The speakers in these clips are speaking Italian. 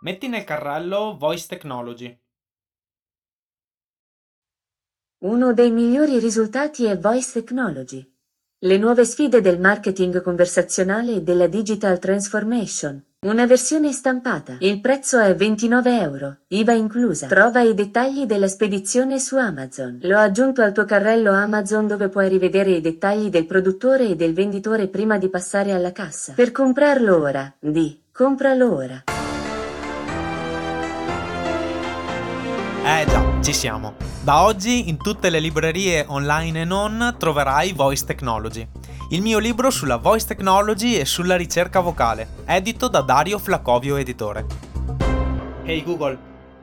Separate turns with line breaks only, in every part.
metti nel carrello Voice Technology.
Uno dei migliori risultati è Voice Technology. Le nuove sfide del marketing conversazionale e della digital transformation. Una versione stampata. Il prezzo è 29 euro, IVA inclusa. Trova i dettagli della spedizione su Amazon. L'ho aggiunto al tuo carrello Amazon dove puoi rivedere i dettagli del produttore e del venditore prima di passare alla cassa. Per comprarlo ora, di compralo ora.
Eh già, ci siamo. Da oggi in tutte le librerie online e non troverai Voice Technology. Il mio libro sulla voice technology e sulla ricerca vocale, edito da Dario Flacovio Editore. Hey Google,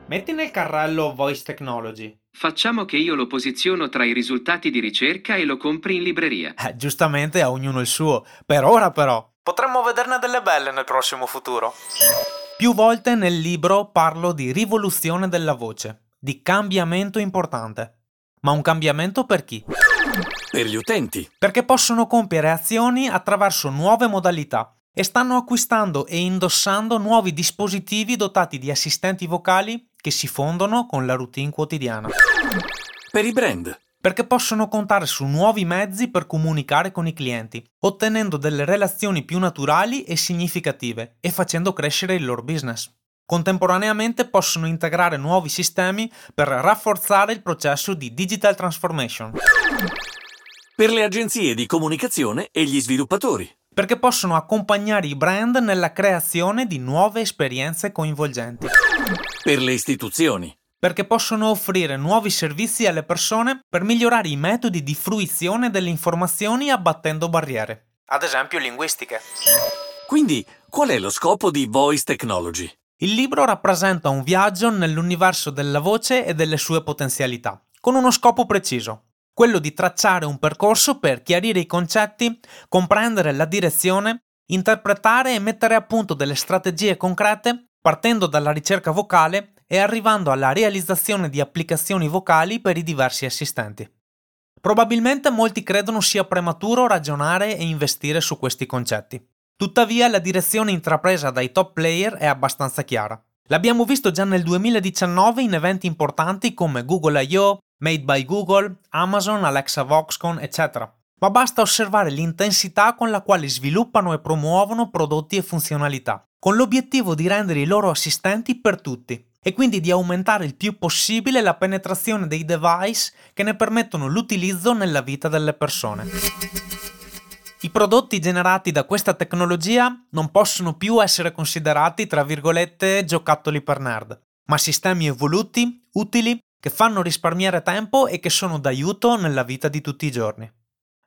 metti nel carrello Voice Technology.
Facciamo che io lo posiziono tra i risultati di ricerca e lo compri in libreria.
Eh, giustamente a ognuno il suo. Per ora però. Potremmo vederne delle belle nel prossimo futuro. Più volte nel libro parlo di rivoluzione della voce, di cambiamento importante. Ma un cambiamento per chi?
Per gli utenti.
Perché possono compiere azioni attraverso nuove modalità e stanno acquistando e indossando nuovi dispositivi dotati di assistenti vocali che si fondono con la routine quotidiana.
Per i brand.
Perché possono contare su nuovi mezzi per comunicare con i clienti, ottenendo delle relazioni più naturali e significative e facendo crescere il loro business. Contemporaneamente possono integrare nuovi sistemi per rafforzare il processo di digital transformation,
Per le agenzie di comunicazione e gli sviluppatori.
perché possono accompagnare i brand nella creazione di nuove esperienze coinvolgenti,
Per le istituzioni.
perché possono offrire nuovi servizi alle persone per migliorare i metodi di fruizione delle informazioni abbattendo barriere, ad esempio linguistiche.
Quindi, qual è lo scopo di Voice Technology?
Il libro rappresenta un viaggio nell'universo della voce e delle sue potenzialità, con uno scopo preciso, quello di tracciare un percorso per chiarire i concetti, comprendere la direzione, interpretare e mettere a punto delle strategie concrete partendo dalla ricerca vocale e arrivando alla realizzazione di applicazioni vocali per i diversi assistenti. Probabilmente molti credono sia prematuro ragionare e investire su questi concetti. Tuttavia la direzione intrapresa dai top player è abbastanza chiara. L'abbiamo visto già nel 2019 in eventi importanti come Google I.O., Made by Google, Amazon, Alexa Voxcon, eccetera. Ma basta osservare l'intensità con la quale sviluppano e promuovono prodotti e funzionalità, con l'obiettivo di rendere i loro assistenti per tutti e quindi di aumentare il più possibile la penetrazione dei device che ne permettono l'utilizzo nella vita delle persone. I prodotti generati da questa tecnologia non possono più essere considerati, tra virgolette, giocattoli per nerd, ma sistemi evoluti, utili, che fanno risparmiare tempo e che sono d'aiuto nella vita di tutti i giorni.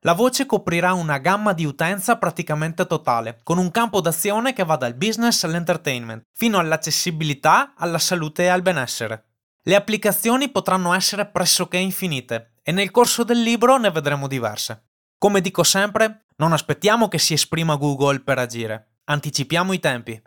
La voce coprirà una gamma di utenza praticamente totale, con un campo d'azione che va dal business all'entertainment, fino all'accessibilità, alla salute e al benessere. Le applicazioni potranno essere pressoché infinite e nel corso del libro ne vedremo diverse. Come dico sempre, non aspettiamo che si esprima Google per agire, anticipiamo i tempi.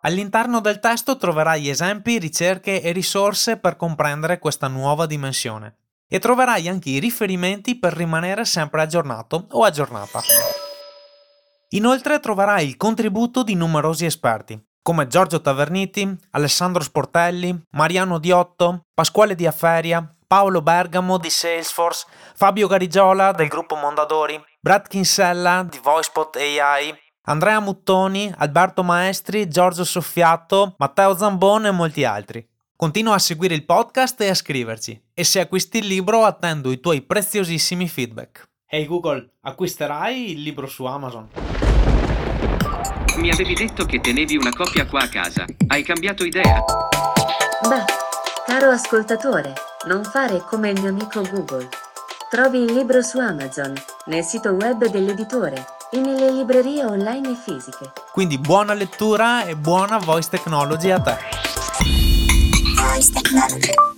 All'interno del testo troverai esempi, ricerche e risorse per comprendere questa nuova dimensione e troverai anche i riferimenti per rimanere sempre aggiornato o aggiornata. Inoltre troverai il contributo di numerosi esperti, come Giorgio Taverniti, Alessandro Sportelli, Mariano Diotto, Pasquale Diaferia, Paolo Bergamo di Salesforce, Fabio Garigiola del gruppo Mondadori, Brad Kinsella di VoicePot AI, Andrea Muttoni, Alberto Maestri, Giorgio Soffiato, Matteo Zambone e molti altri. Continua a seguire il podcast e a scriverci e se acquisti il libro attendo i tuoi preziosissimi feedback. Hey Google, acquisterai il libro su Amazon?
Mi avevi detto che tenevi una coppia qua a casa. Hai cambiato idea?
Beh, caro ascoltatore, non fare come il mio amico Google. Trovi il libro su Amazon, nel sito web dell'editore e nelle librerie online e fisiche.
Quindi buona lettura e buona voice technology a te.
Voice Technology.